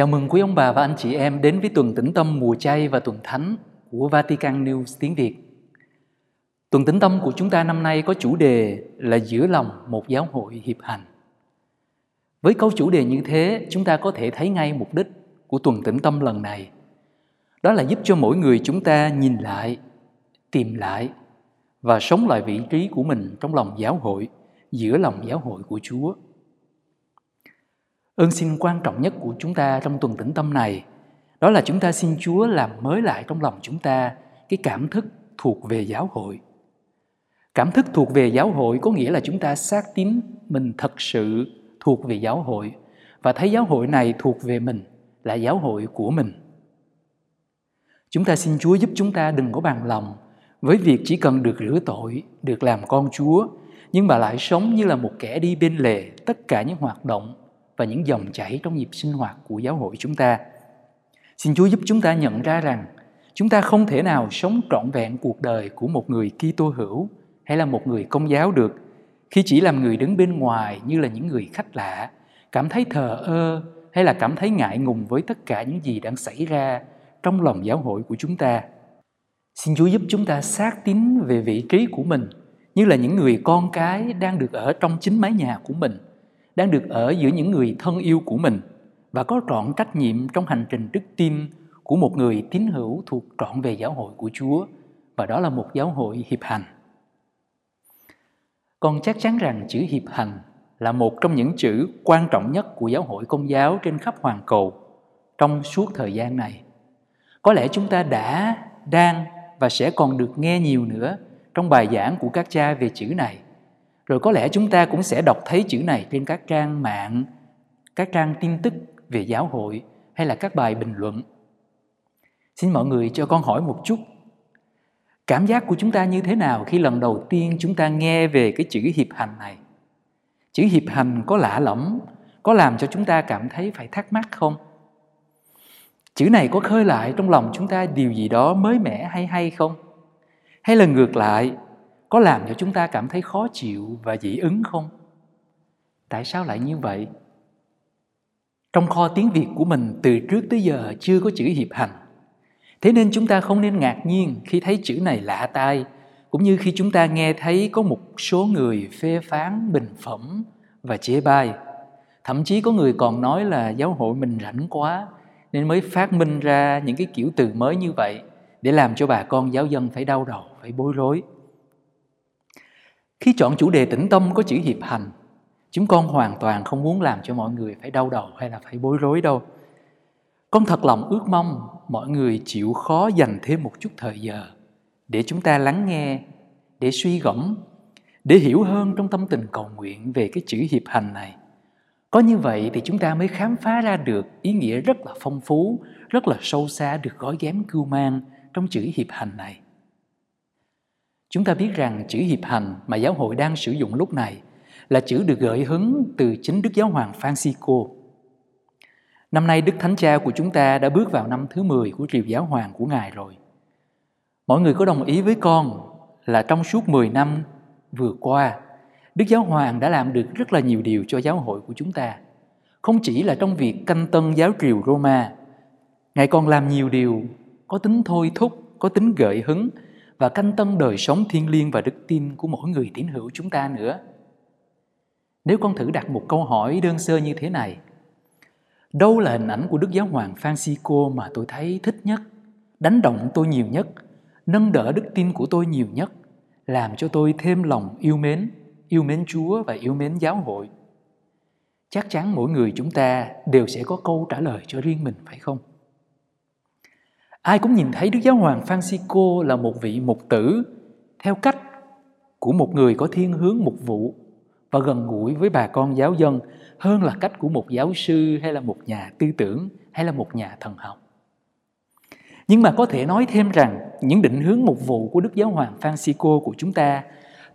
Chào mừng quý ông bà và anh chị em đến với tuần tĩnh tâm mùa chay và tuần thánh của Vatican News tiếng Việt. Tuần tĩnh tâm của chúng ta năm nay có chủ đề là giữa lòng một giáo hội hiệp hành. Với câu chủ đề như thế, chúng ta có thể thấy ngay mục đích của tuần tĩnh tâm lần này. Đó là giúp cho mỗi người chúng ta nhìn lại, tìm lại và sống lại vị trí của mình trong lòng giáo hội, giữa lòng giáo hội của Chúa. Ơn xin quan trọng nhất của chúng ta trong tuần tĩnh tâm này đó là chúng ta xin Chúa làm mới lại trong lòng chúng ta cái cảm thức thuộc về giáo hội. Cảm thức thuộc về giáo hội có nghĩa là chúng ta xác tín mình thật sự thuộc về giáo hội và thấy giáo hội này thuộc về mình là giáo hội của mình. Chúng ta xin Chúa giúp chúng ta đừng có bằng lòng với việc chỉ cần được rửa tội, được làm con Chúa, nhưng mà lại sống như là một kẻ đi bên lề tất cả những hoạt động và những dòng chảy trong nhịp sinh hoạt của giáo hội chúng ta. Xin Chúa giúp chúng ta nhận ra rằng chúng ta không thể nào sống trọn vẹn cuộc đời của một người Kitô hữu hay là một người công giáo được khi chỉ làm người đứng bên ngoài như là những người khách lạ, cảm thấy thờ ơ hay là cảm thấy ngại ngùng với tất cả những gì đang xảy ra trong lòng giáo hội của chúng ta. Xin Chúa giúp chúng ta xác tín về vị trí của mình như là những người con cái đang được ở trong chính mái nhà của mình – đang được ở giữa những người thân yêu của mình và có trọn trách nhiệm trong hành trình đức tin của một người tín hữu thuộc trọn về giáo hội của Chúa và đó là một giáo hội hiệp hành. Còn chắc chắn rằng chữ hiệp hành là một trong những chữ quan trọng nhất của giáo hội công giáo trên khắp hoàn cầu trong suốt thời gian này. Có lẽ chúng ta đã, đang và sẽ còn được nghe nhiều nữa trong bài giảng của các cha về chữ này – rồi có lẽ chúng ta cũng sẽ đọc thấy chữ này trên các trang mạng, các trang tin tức về giáo hội hay là các bài bình luận. Xin mọi người cho con hỏi một chút. Cảm giác của chúng ta như thế nào khi lần đầu tiên chúng ta nghe về cái chữ hiệp hành này? Chữ hiệp hành có lạ lẫm, có làm cho chúng ta cảm thấy phải thắc mắc không? Chữ này có khơi lại trong lòng chúng ta điều gì đó mới mẻ hay hay không? Hay là ngược lại có làm cho chúng ta cảm thấy khó chịu và dị ứng không? Tại sao lại như vậy? Trong kho tiếng việt của mình từ trước tới giờ chưa có chữ hiệp hành. Thế nên chúng ta không nên ngạc nhiên khi thấy chữ này lạ tai, cũng như khi chúng ta nghe thấy có một số người phê phán bình phẩm và chê bai. Thậm chí có người còn nói là giáo hội mình rảnh quá, nên mới phát minh ra những cái kiểu từ mới như vậy để làm cho bà con giáo dân phải đau đầu, phải bối rối khi chọn chủ đề tĩnh tâm có chữ hiệp hành, chúng con hoàn toàn không muốn làm cho mọi người phải đau đầu hay là phải bối rối đâu. Con thật lòng ước mong mọi người chịu khó dành thêm một chút thời giờ để chúng ta lắng nghe, để suy gẫm, để hiểu hơn trong tâm tình cầu nguyện về cái chữ hiệp hành này. Có như vậy thì chúng ta mới khám phá ra được ý nghĩa rất là phong phú, rất là sâu xa được gói ghém cưu mang trong chữ hiệp hành này. Chúng ta biết rằng chữ hiệp hành mà giáo hội đang sử dụng lúc này là chữ được gợi hứng từ chính Đức Giáo Hoàng Francisco. Năm nay Đức Thánh Cha của chúng ta đã bước vào năm thứ 10 của triều giáo hoàng của Ngài rồi. Mọi người có đồng ý với con là trong suốt 10 năm vừa qua, Đức Giáo Hoàng đã làm được rất là nhiều điều cho giáo hội của chúng ta. Không chỉ là trong việc canh tân giáo triều Roma, Ngài còn làm nhiều điều có tính thôi thúc, có tính gợi hứng và canh tân đời sống thiên liêng và đức tin của mỗi người tín hữu chúng ta nữa. Nếu con thử đặt một câu hỏi đơn sơ như thế này, đâu là hình ảnh của Đức Giáo Hoàng Francisco mà tôi thấy thích nhất, đánh động tôi nhiều nhất, nâng đỡ đức tin của tôi nhiều nhất, làm cho tôi thêm lòng yêu mến, yêu mến Chúa và yêu mến giáo hội? Chắc chắn mỗi người chúng ta đều sẽ có câu trả lời cho riêng mình phải không? Ai cũng nhìn thấy Đức Giáo Hoàng Francisco là một vị mục tử, theo cách của một người có thiên hướng mục vụ và gần gũi với bà con giáo dân hơn là cách của một giáo sư hay là một nhà tư tưởng hay là một nhà thần học. Nhưng mà có thể nói thêm rằng những định hướng mục vụ của Đức Giáo Hoàng Francisco của chúng ta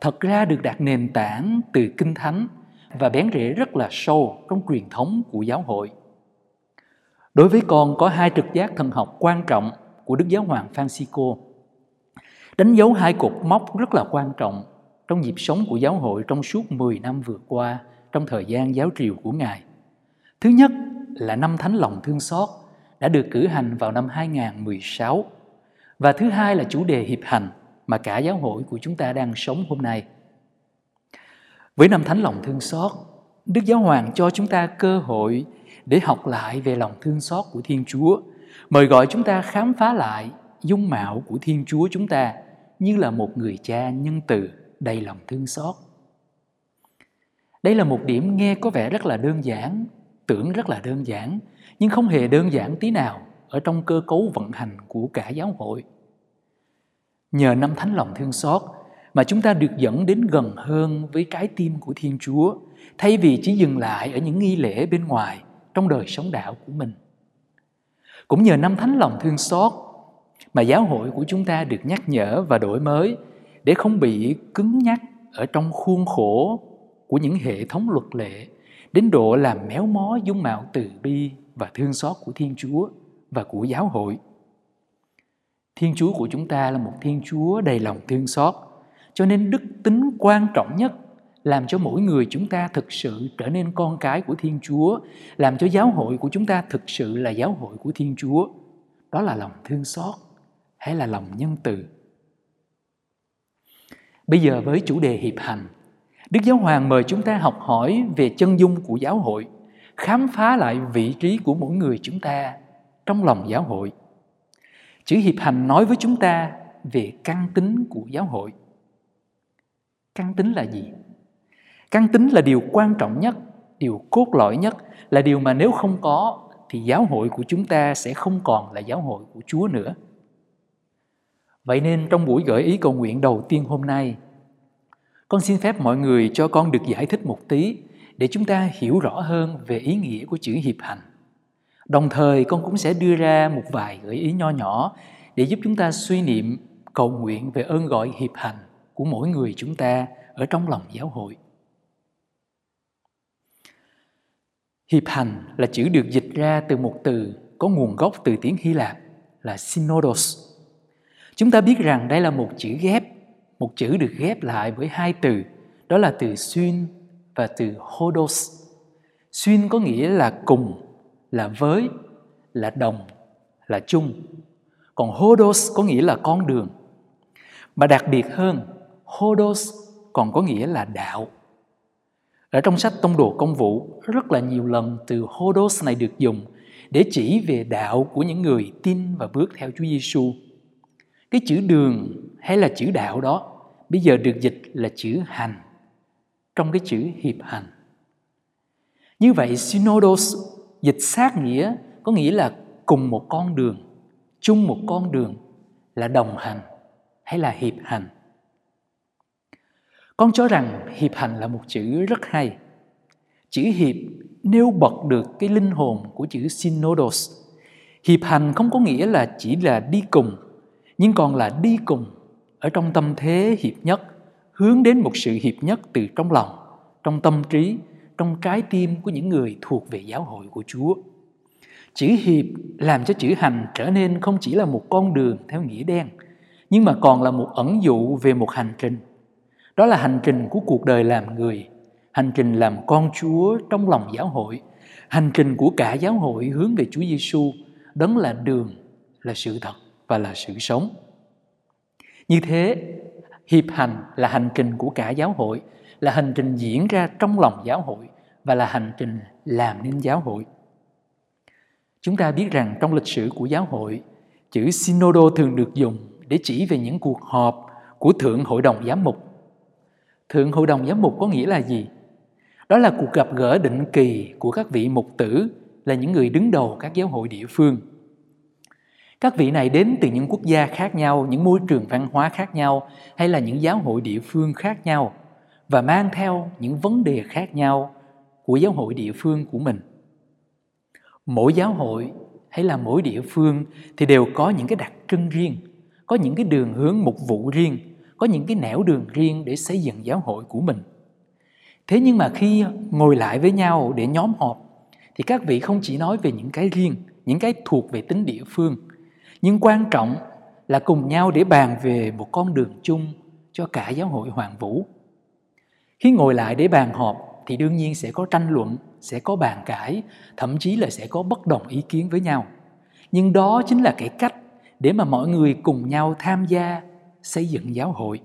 thật ra được đặt nền tảng từ Kinh Thánh và bén rễ rất là sâu trong truyền thống của giáo hội. Đối với con có hai trực giác thần học quan trọng của Đức Giáo Hoàng Francisco. Đánh dấu hai cột mốc rất là quan trọng trong nhịp sống của giáo hội trong suốt 10 năm vừa qua trong thời gian giáo triều của Ngài. Thứ nhất là năm thánh lòng thương xót đã được cử hành vào năm 2016 và thứ hai là chủ đề hiệp hành mà cả giáo hội của chúng ta đang sống hôm nay. Với năm thánh lòng thương xót, Đức Giáo Hoàng cho chúng ta cơ hội để học lại về lòng thương xót của Thiên Chúa, mời gọi chúng ta khám phá lại dung mạo của Thiên Chúa chúng ta như là một người cha nhân từ đầy lòng thương xót. Đây là một điểm nghe có vẻ rất là đơn giản, tưởng rất là đơn giản, nhưng không hề đơn giản tí nào ở trong cơ cấu vận hành của cả giáo hội. Nhờ năm thánh lòng thương xót mà chúng ta được dẫn đến gần hơn với trái tim của Thiên Chúa, thay vì chỉ dừng lại ở những nghi lễ bên ngoài trong đời sống đạo của mình. Cũng nhờ năm thánh lòng thương xót mà giáo hội của chúng ta được nhắc nhở và đổi mới để không bị cứng nhắc ở trong khuôn khổ của những hệ thống luật lệ đến độ làm méo mó dung mạo từ bi và thương xót của Thiên Chúa và của giáo hội. Thiên Chúa của chúng ta là một Thiên Chúa đầy lòng thương xót, cho nên đức tính quan trọng nhất làm cho mỗi người chúng ta thực sự trở nên con cái của Thiên Chúa, làm cho giáo hội của chúng ta thực sự là giáo hội của Thiên Chúa. Đó là lòng thương xót hay là lòng nhân từ. Bây giờ với chủ đề hiệp hành, Đức Giáo Hoàng mời chúng ta học hỏi về chân dung của giáo hội, khám phá lại vị trí của mỗi người chúng ta trong lòng giáo hội. Chữ hiệp hành nói với chúng ta về căn tính của giáo hội. Căn tính là gì? Căn tính là điều quan trọng nhất, điều cốt lõi nhất, là điều mà nếu không có thì giáo hội của chúng ta sẽ không còn là giáo hội của Chúa nữa. Vậy nên trong buổi gợi ý cầu nguyện đầu tiên hôm nay, con xin phép mọi người cho con được giải thích một tí để chúng ta hiểu rõ hơn về ý nghĩa của chữ hiệp hành. Đồng thời con cũng sẽ đưa ra một vài gợi ý nho nhỏ để giúp chúng ta suy niệm cầu nguyện về ơn gọi hiệp hành của mỗi người chúng ta ở trong lòng giáo hội. Hiệp hành là chữ được dịch ra từ một từ có nguồn gốc từ tiếng Hy Lạp là synodos. Chúng ta biết rằng đây là một chữ ghép, một chữ được ghép lại với hai từ, đó là từ xuyên và từ hodos. Xuyên có nghĩa là cùng, là với, là đồng, là chung. Còn hodos có nghĩa là con đường. Mà đặc biệt hơn, hodos còn có nghĩa là đạo. Ở trong sách Tông đồ công vụ, rất là nhiều lần từ hodos này được dùng để chỉ về đạo của những người tin và bước theo Chúa Giêsu. Cái chữ đường hay là chữ đạo đó bây giờ được dịch là chữ hành trong cái chữ hiệp hành. Như vậy synodos dịch sát nghĩa có nghĩa là cùng một con đường, chung một con đường là đồng hành hay là hiệp hành. Con cho rằng hiệp hành là một chữ rất hay. Chữ hiệp nêu bật được cái linh hồn của chữ synodos. Hiệp hành không có nghĩa là chỉ là đi cùng, nhưng còn là đi cùng ở trong tâm thế hiệp nhất, hướng đến một sự hiệp nhất từ trong lòng, trong tâm trí, trong trái tim của những người thuộc về giáo hội của Chúa. Chữ hiệp làm cho chữ hành trở nên không chỉ là một con đường theo nghĩa đen, nhưng mà còn là một ẩn dụ về một hành trình đó là hành trình của cuộc đời làm người, hành trình làm con Chúa trong lòng giáo hội, hành trình của cả giáo hội hướng về Chúa Giêsu, đấng là đường, là sự thật và là sự sống. Như thế, hiệp hành là hành trình của cả giáo hội, là hành trình diễn ra trong lòng giáo hội và là hành trình làm nên giáo hội. Chúng ta biết rằng trong lịch sử của giáo hội, chữ synodo thường được dùng để chỉ về những cuộc họp của Thượng Hội đồng Giám mục Thượng Hội đồng Giám mục có nghĩa là gì? Đó là cuộc gặp gỡ định kỳ của các vị mục tử là những người đứng đầu các giáo hội địa phương. Các vị này đến từ những quốc gia khác nhau, những môi trường văn hóa khác nhau hay là những giáo hội địa phương khác nhau và mang theo những vấn đề khác nhau của giáo hội địa phương của mình. Mỗi giáo hội hay là mỗi địa phương thì đều có những cái đặc trưng riêng, có những cái đường hướng mục vụ riêng có những cái nẻo đường riêng để xây dựng giáo hội của mình. Thế nhưng mà khi ngồi lại với nhau để nhóm họp thì các vị không chỉ nói về những cái riêng, những cái thuộc về tính địa phương, nhưng quan trọng là cùng nhau để bàn về một con đường chung cho cả giáo hội Hoàng Vũ. Khi ngồi lại để bàn họp thì đương nhiên sẽ có tranh luận, sẽ có bàn cãi, thậm chí là sẽ có bất đồng ý kiến với nhau. Nhưng đó chính là cái cách để mà mọi người cùng nhau tham gia xây dựng giáo hội.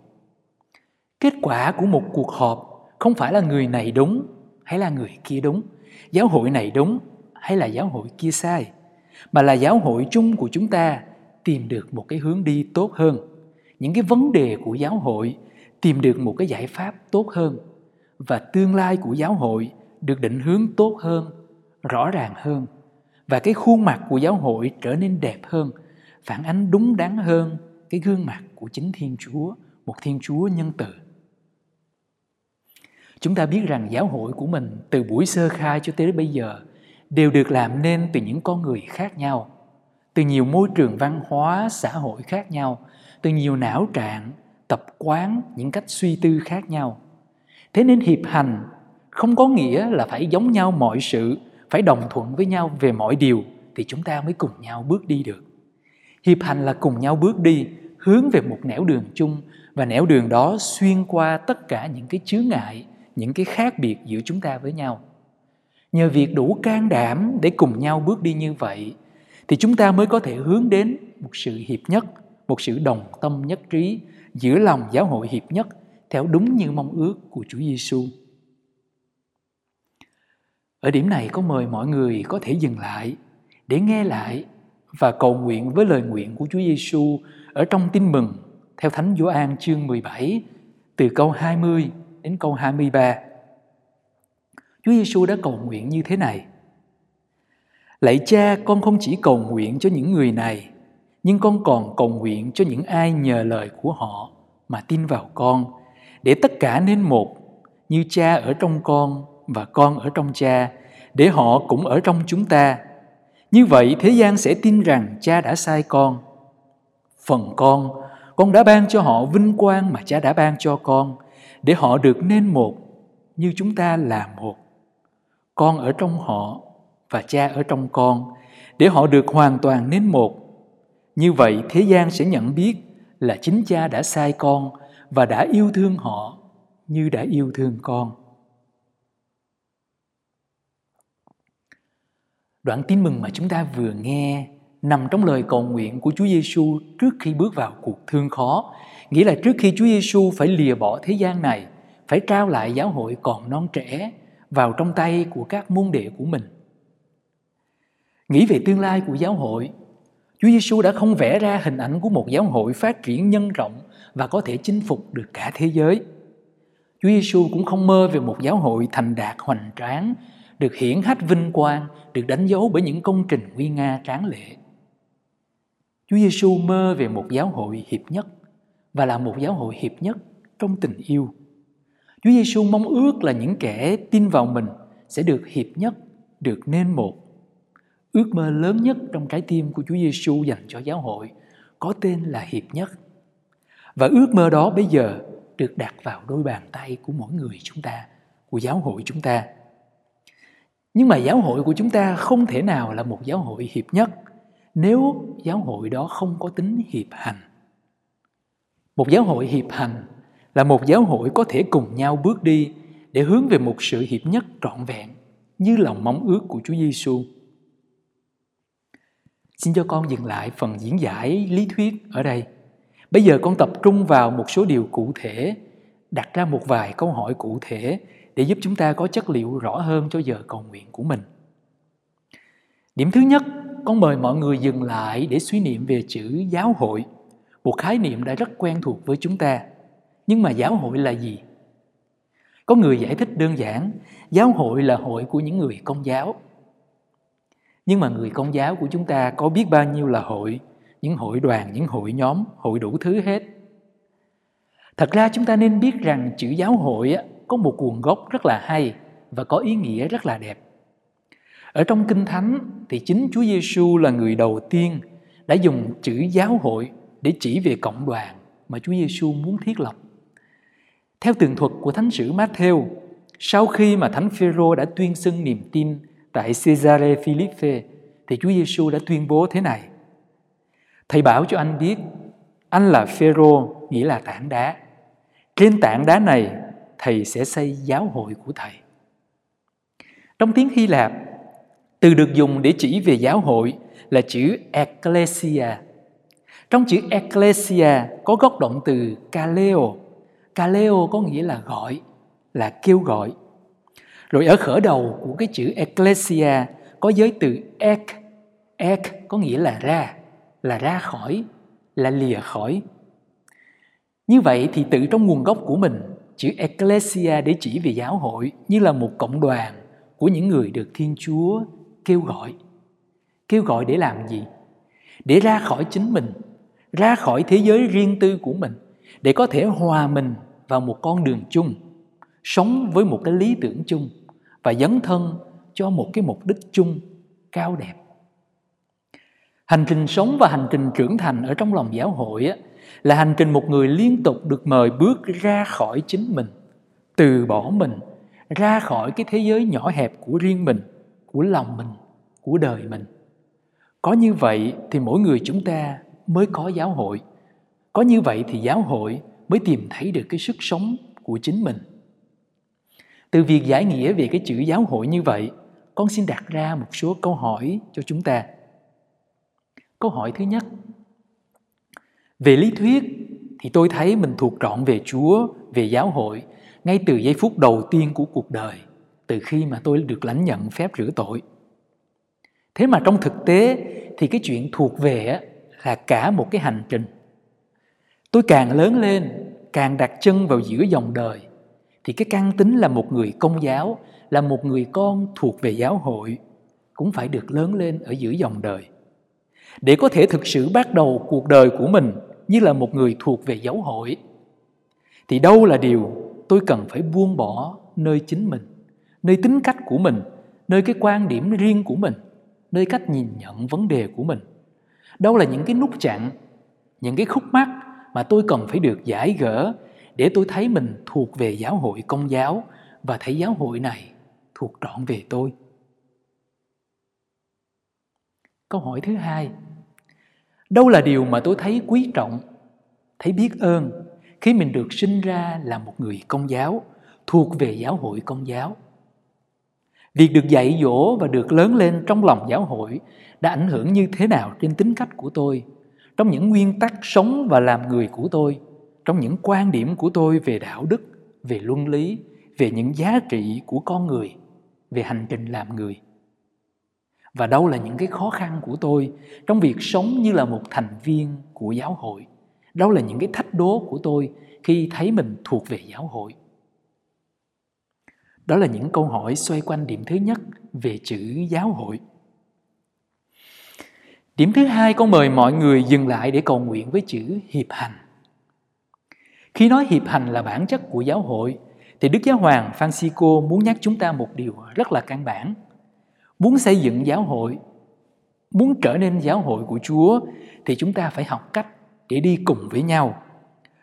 Kết quả của một cuộc họp không phải là người này đúng hay là người kia đúng, giáo hội này đúng hay là giáo hội kia sai, mà là giáo hội chung của chúng ta tìm được một cái hướng đi tốt hơn. Những cái vấn đề của giáo hội tìm được một cái giải pháp tốt hơn và tương lai của giáo hội được định hướng tốt hơn, rõ ràng hơn và cái khuôn mặt của giáo hội trở nên đẹp hơn, phản ánh đúng đắn hơn cái gương mặt của chính Thiên Chúa, một Thiên Chúa nhân từ. Chúng ta biết rằng giáo hội của mình từ buổi sơ khai cho tới bây giờ đều được làm nên từ những con người khác nhau, từ nhiều môi trường văn hóa, xã hội khác nhau, từ nhiều não trạng, tập quán, những cách suy tư khác nhau. Thế nên hiệp hành không có nghĩa là phải giống nhau mọi sự, phải đồng thuận với nhau về mọi điều thì chúng ta mới cùng nhau bước đi được. Hiệp hành là cùng nhau bước đi, hướng về một nẻo đường chung và nẻo đường đó xuyên qua tất cả những cái chướng ngại, những cái khác biệt giữa chúng ta với nhau. Nhờ việc đủ can đảm để cùng nhau bước đi như vậy thì chúng ta mới có thể hướng đến một sự hiệp nhất, một sự đồng tâm nhất trí giữa lòng giáo hội hiệp nhất theo đúng như mong ước của Chúa Giêsu. Ở điểm này có mời mọi người có thể dừng lại để nghe lại và cầu nguyện với lời nguyện của Chúa Giêsu ở trong Tin mừng theo Thánh Gioan chương 17 từ câu 20 đến câu 23. Chúa Giêsu đã cầu nguyện như thế này: Lạy Cha, con không chỉ cầu nguyện cho những người này, nhưng con còn cầu nguyện cho những ai nhờ lời của họ mà tin vào con, để tất cả nên một, như Cha ở trong con và con ở trong Cha, để họ cũng ở trong chúng ta. Như vậy thế gian sẽ tin rằng Cha đã sai con. Phần con, con đã ban cho họ vinh quang mà Cha đã ban cho con, để họ được nên một như chúng ta là một. Con ở trong họ và Cha ở trong con, để họ được hoàn toàn nên một. Như vậy thế gian sẽ nhận biết là chính Cha đã sai con và đã yêu thương họ như đã yêu thương con. Đoạn tin mừng mà chúng ta vừa nghe nằm trong lời cầu nguyện của Chúa Giêsu trước khi bước vào cuộc thương khó, nghĩa là trước khi Chúa Giêsu phải lìa bỏ thế gian này, phải trao lại giáo hội còn non trẻ vào trong tay của các môn đệ của mình. Nghĩ về tương lai của giáo hội, Chúa Giêsu đã không vẽ ra hình ảnh của một giáo hội phát triển nhân rộng và có thể chinh phục được cả thế giới. Chúa Giêsu cũng không mơ về một giáo hội thành đạt hoành tráng, được hiển hách vinh quang, được đánh dấu bởi những công trình nguy nga tráng lệ. Chúa Giêsu mơ về một giáo hội hiệp nhất và là một giáo hội hiệp nhất trong tình yêu. Chúa Giêsu mong ước là những kẻ tin vào mình sẽ được hiệp nhất, được nên một. Ước mơ lớn nhất trong trái tim của Chúa Giêsu dành cho giáo hội có tên là hiệp nhất. Và ước mơ đó bây giờ được đặt vào đôi bàn tay của mỗi người chúng ta, của giáo hội chúng ta. Nhưng mà giáo hội của chúng ta không thể nào là một giáo hội hiệp nhất nếu giáo hội đó không có tính hiệp hành. Một giáo hội hiệp hành là một giáo hội có thể cùng nhau bước đi để hướng về một sự hiệp nhất trọn vẹn như lòng mong ước của Chúa Giêsu. Xin cho con dừng lại phần diễn giải lý thuyết ở đây. Bây giờ con tập trung vào một số điều cụ thể, đặt ra một vài câu hỏi cụ thể để giúp chúng ta có chất liệu rõ hơn cho giờ cầu nguyện của mình. Điểm thứ nhất, con mời mọi người dừng lại để suy niệm về chữ giáo hội, một khái niệm đã rất quen thuộc với chúng ta. Nhưng mà giáo hội là gì? Có người giải thích đơn giản, giáo hội là hội của những người công giáo. Nhưng mà người công giáo của chúng ta có biết bao nhiêu là hội, những hội đoàn, những hội nhóm, hội đủ thứ hết. Thật ra chúng ta nên biết rằng chữ giáo hội có một nguồn gốc rất là hay và có ý nghĩa rất là đẹp. Ở trong Kinh Thánh thì chính Chúa Giêsu là người đầu tiên đã dùng chữ giáo hội để chỉ về cộng đoàn mà Chúa Giêsu muốn thiết lập. Theo tường thuật của Thánh sử Matthew, sau khi mà Thánh Phêrô đã tuyên xưng niềm tin tại Caesarea Philippe thì Chúa Giêsu đã tuyên bố thế này: Thầy bảo cho anh biết, anh là Phêrô nghĩa là tảng đá. Trên tảng đá này thầy sẽ xây giáo hội của thầy. Trong tiếng Hy Lạp, từ được dùng để chỉ về giáo hội là chữ ecclesia. Trong chữ ecclesia có gốc động từ kaleo. Kaleo có nghĩa là gọi, là kêu gọi. Rồi ở khởi đầu của cái chữ ecclesia có giới từ ek. Ek có nghĩa là ra, là ra khỏi, là lìa khỏi. Như vậy thì tự trong nguồn gốc của mình, chữ ecclesia để chỉ về giáo hội như là một cộng đoàn của những người được Thiên Chúa kêu gọi. Kêu gọi để làm gì? Để ra khỏi chính mình, ra khỏi thế giới riêng tư của mình, để có thể hòa mình vào một con đường chung, sống với một cái lý tưởng chung và dấn thân cho một cái mục đích chung cao đẹp. Hành trình sống và hành trình trưởng thành ở trong lòng giáo hội á, là hành trình một người liên tục được mời bước ra khỏi chính mình, từ bỏ mình, ra khỏi cái thế giới nhỏ hẹp của riêng mình, của lòng mình, của đời mình. Có như vậy thì mỗi người chúng ta mới có giáo hội. Có như vậy thì giáo hội mới tìm thấy được cái sức sống của chính mình. Từ việc giải nghĩa về cái chữ giáo hội như vậy, con xin đặt ra một số câu hỏi cho chúng ta. Câu hỏi thứ nhất, về lý thuyết thì tôi thấy mình thuộc trọn về Chúa, về giáo hội ngay từ giây phút đầu tiên của cuộc đời, từ khi mà tôi được lãnh nhận phép rửa tội. Thế mà trong thực tế thì cái chuyện thuộc về là cả một cái hành trình. Tôi càng lớn lên, càng đặt chân vào giữa dòng đời thì cái căn tính là một người công giáo, là một người con thuộc về giáo hội cũng phải được lớn lên ở giữa dòng đời. Để có thể thực sự bắt đầu cuộc đời của mình như là một người thuộc về giáo hội, thì đâu là điều tôi cần phải buông bỏ nơi chính mình, nơi tính cách của mình, nơi cái quan điểm riêng của mình, nơi cách nhìn nhận vấn đề của mình. Đâu là những cái nút chặn, những cái khúc mắc mà tôi cần phải được giải gỡ để tôi thấy mình thuộc về giáo hội công giáo và thấy giáo hội này thuộc trọn về tôi? Câu hỏi thứ hai đâu là điều mà tôi thấy quý trọng? Thấy biết ơn khi mình được sinh ra là một người công giáo, thuộc về giáo hội công giáo. Việc được dạy dỗ và được lớn lên trong lòng giáo hội đã ảnh hưởng như thế nào trên tính cách của tôi, trong những nguyên tắc sống và làm người của tôi, trong những quan điểm của tôi về đạo đức, về luân lý, về những giá trị của con người, về hành trình làm người và đâu là những cái khó khăn của tôi trong việc sống như là một thành viên của giáo hội? Đâu là những cái thách đố của tôi khi thấy mình thuộc về giáo hội? Đó là những câu hỏi xoay quanh điểm thứ nhất về chữ giáo hội. Điểm thứ hai, con mời mọi người dừng lại để cầu nguyện với chữ hiệp hành. Khi nói hiệp hành là bản chất của giáo hội, thì đức giáo hoàng francisco muốn nhắc chúng ta một điều rất là căn bản muốn xây dựng giáo hội, muốn trở nên giáo hội của chúa thì chúng ta phải học cách để đi cùng với nhau.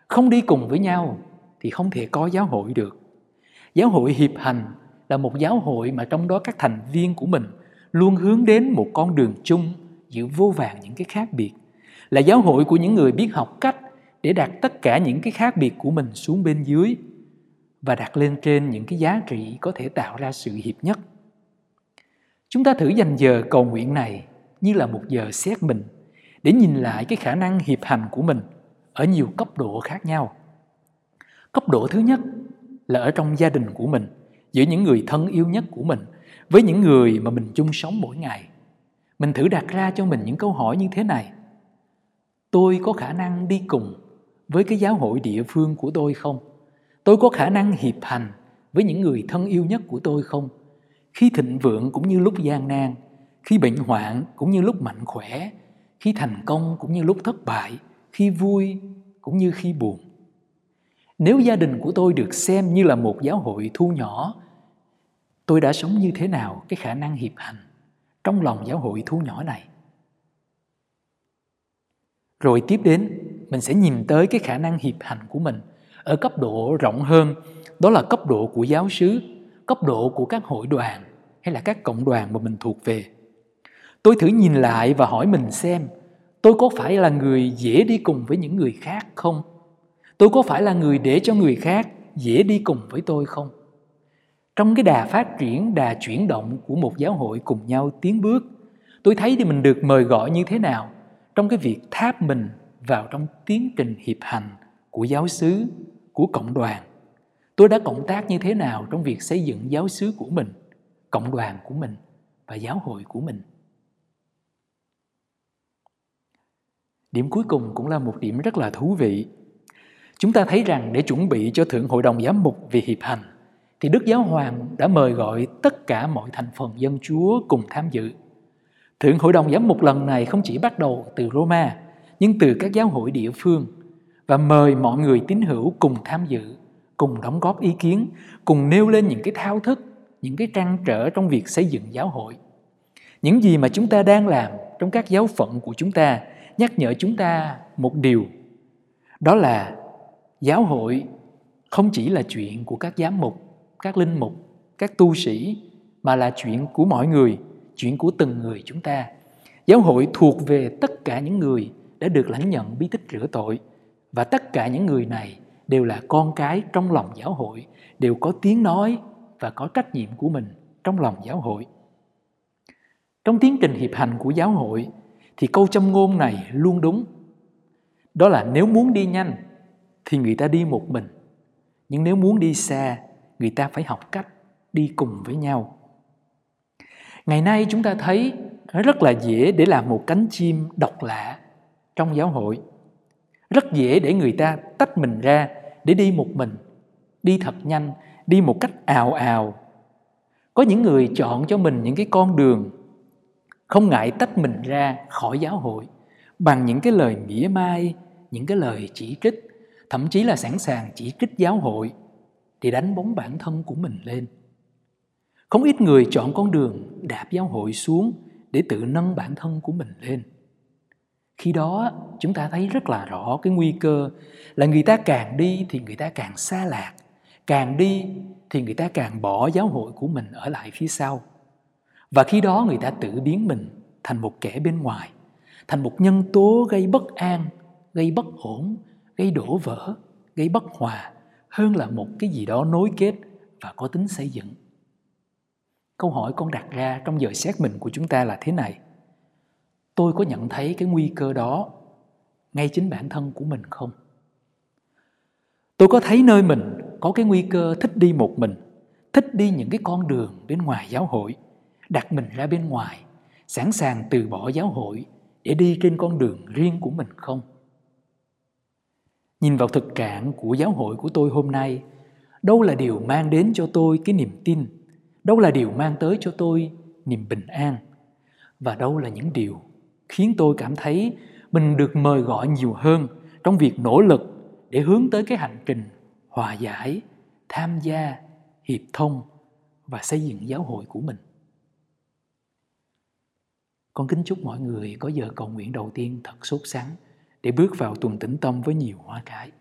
Không đi cùng với nhau thì không thể có giáo hội được. Giáo hội hiệp hành là một giáo hội mà trong đó các thành viên của mình luôn hướng đến một con đường chung giữa vô vàng những cái khác biệt. Là giáo hội của những người biết học cách để đặt tất cả những cái khác biệt của mình xuống bên dưới và đặt lên trên những cái giá trị có thể tạo ra sự hiệp nhất. Chúng ta thử dành giờ cầu nguyện này như là một giờ xét mình để nhìn lại cái khả năng hiệp hành của mình ở nhiều cấp độ khác nhau. Cấp độ thứ nhất là ở trong gia đình của mình, giữa những người thân yêu nhất của mình, với những người mà mình chung sống mỗi ngày. Mình thử đặt ra cho mình những câu hỏi như thế này. Tôi có khả năng đi cùng với cái giáo hội địa phương của tôi không? Tôi có khả năng hiệp hành với những người thân yêu nhất của tôi không? Khi thịnh vượng cũng như lúc gian nan, khi bệnh hoạn cũng như lúc mạnh khỏe, khi thành công cũng như lúc thất bại, khi vui cũng như khi buồn. Nếu gia đình của tôi được xem như là một giáo hội thu nhỏ, tôi đã sống như thế nào cái khả năng hiệp hành trong lòng giáo hội thu nhỏ này? Rồi tiếp đến, mình sẽ nhìn tới cái khả năng hiệp hành của mình ở cấp độ rộng hơn, đó là cấp độ của giáo sứ cấp độ của các hội đoàn hay là các cộng đoàn mà mình thuộc về. Tôi thử nhìn lại và hỏi mình xem, tôi có phải là người dễ đi cùng với những người khác không? Tôi có phải là người để cho người khác dễ đi cùng với tôi không? Trong cái đà phát triển, đà chuyển động của một giáo hội cùng nhau tiến bước, tôi thấy thì mình được mời gọi như thế nào trong cái việc tháp mình vào trong tiến trình hiệp hành của giáo xứ, của cộng đoàn tôi đã cộng tác như thế nào trong việc xây dựng giáo xứ của mình, cộng đoàn của mình và giáo hội của mình? Điểm cuối cùng cũng là một điểm rất là thú vị. Chúng ta thấy rằng để chuẩn bị cho thượng hội đồng giám mục về hiệp hành, thì đức giáo hoàng đã mời gọi tất cả mọi thành phần dân chúa cùng tham dự. Thượng hội đồng giám mục lần này không chỉ bắt đầu từ roma, nhưng từ các giáo hội địa phương và mời mọi người tín hữu cùng tham dự cùng đóng góp ý kiến, cùng nêu lên những cái thao thức, những cái trăn trở trong việc xây dựng giáo hội. Những gì mà chúng ta đang làm trong các giáo phận của chúng ta nhắc nhở chúng ta một điều, đó là giáo hội không chỉ là chuyện của các giám mục, các linh mục, các tu sĩ, mà là chuyện của mọi người, chuyện của từng người chúng ta. Giáo hội thuộc về tất cả những người đã được lãnh nhận bí tích rửa tội, và tất cả những người này đều là con cái trong lòng giáo hội, đều có tiếng nói và có trách nhiệm của mình trong lòng giáo hội. Trong tiến trình hiệp hành của giáo hội thì câu châm ngôn này luôn đúng. Đó là nếu muốn đi nhanh thì người ta đi một mình, nhưng nếu muốn đi xa, người ta phải học cách đi cùng với nhau. Ngày nay chúng ta thấy rất là dễ để làm một cánh chim độc lạ trong giáo hội. Rất dễ để người ta tách mình ra để đi một mình, đi thật nhanh, đi một cách ào ào. Có những người chọn cho mình những cái con đường không ngại tách mình ra khỏi giáo hội bằng những cái lời mỉa mai, những cái lời chỉ trích, thậm chí là sẵn sàng chỉ trích giáo hội để đánh bóng bản thân của mình lên. Không ít người chọn con đường đạp giáo hội xuống để tự nâng bản thân của mình lên khi đó chúng ta thấy rất là rõ cái nguy cơ là người ta càng đi thì người ta càng xa lạc, càng đi thì người ta càng bỏ giáo hội của mình ở lại phía sau. Và khi đó người ta tự biến mình thành một kẻ bên ngoài, thành một nhân tố gây bất an, gây bất ổn, gây đổ vỡ, gây bất hòa hơn là một cái gì đó nối kết và có tính xây dựng. Câu hỏi con đặt ra trong giờ xét mình của chúng ta là thế này tôi có nhận thấy cái nguy cơ đó ngay chính bản thân của mình không? Tôi có thấy nơi mình có cái nguy cơ thích đi một mình, thích đi những cái con đường bên ngoài giáo hội, đặt mình ra bên ngoài, sẵn sàng từ bỏ giáo hội để đi trên con đường riêng của mình không? Nhìn vào thực trạng của giáo hội của tôi hôm nay, đâu là điều mang đến cho tôi cái niềm tin, đâu là điều mang tới cho tôi niềm bình an, và đâu là những điều khiến tôi cảm thấy mình được mời gọi nhiều hơn trong việc nỗ lực để hướng tới cái hành trình hòa giải, tham gia, hiệp thông và xây dựng giáo hội của mình. Con kính chúc mọi người có giờ cầu nguyện đầu tiên thật sốt sắng để bước vào tuần tĩnh tâm với nhiều hoa cải.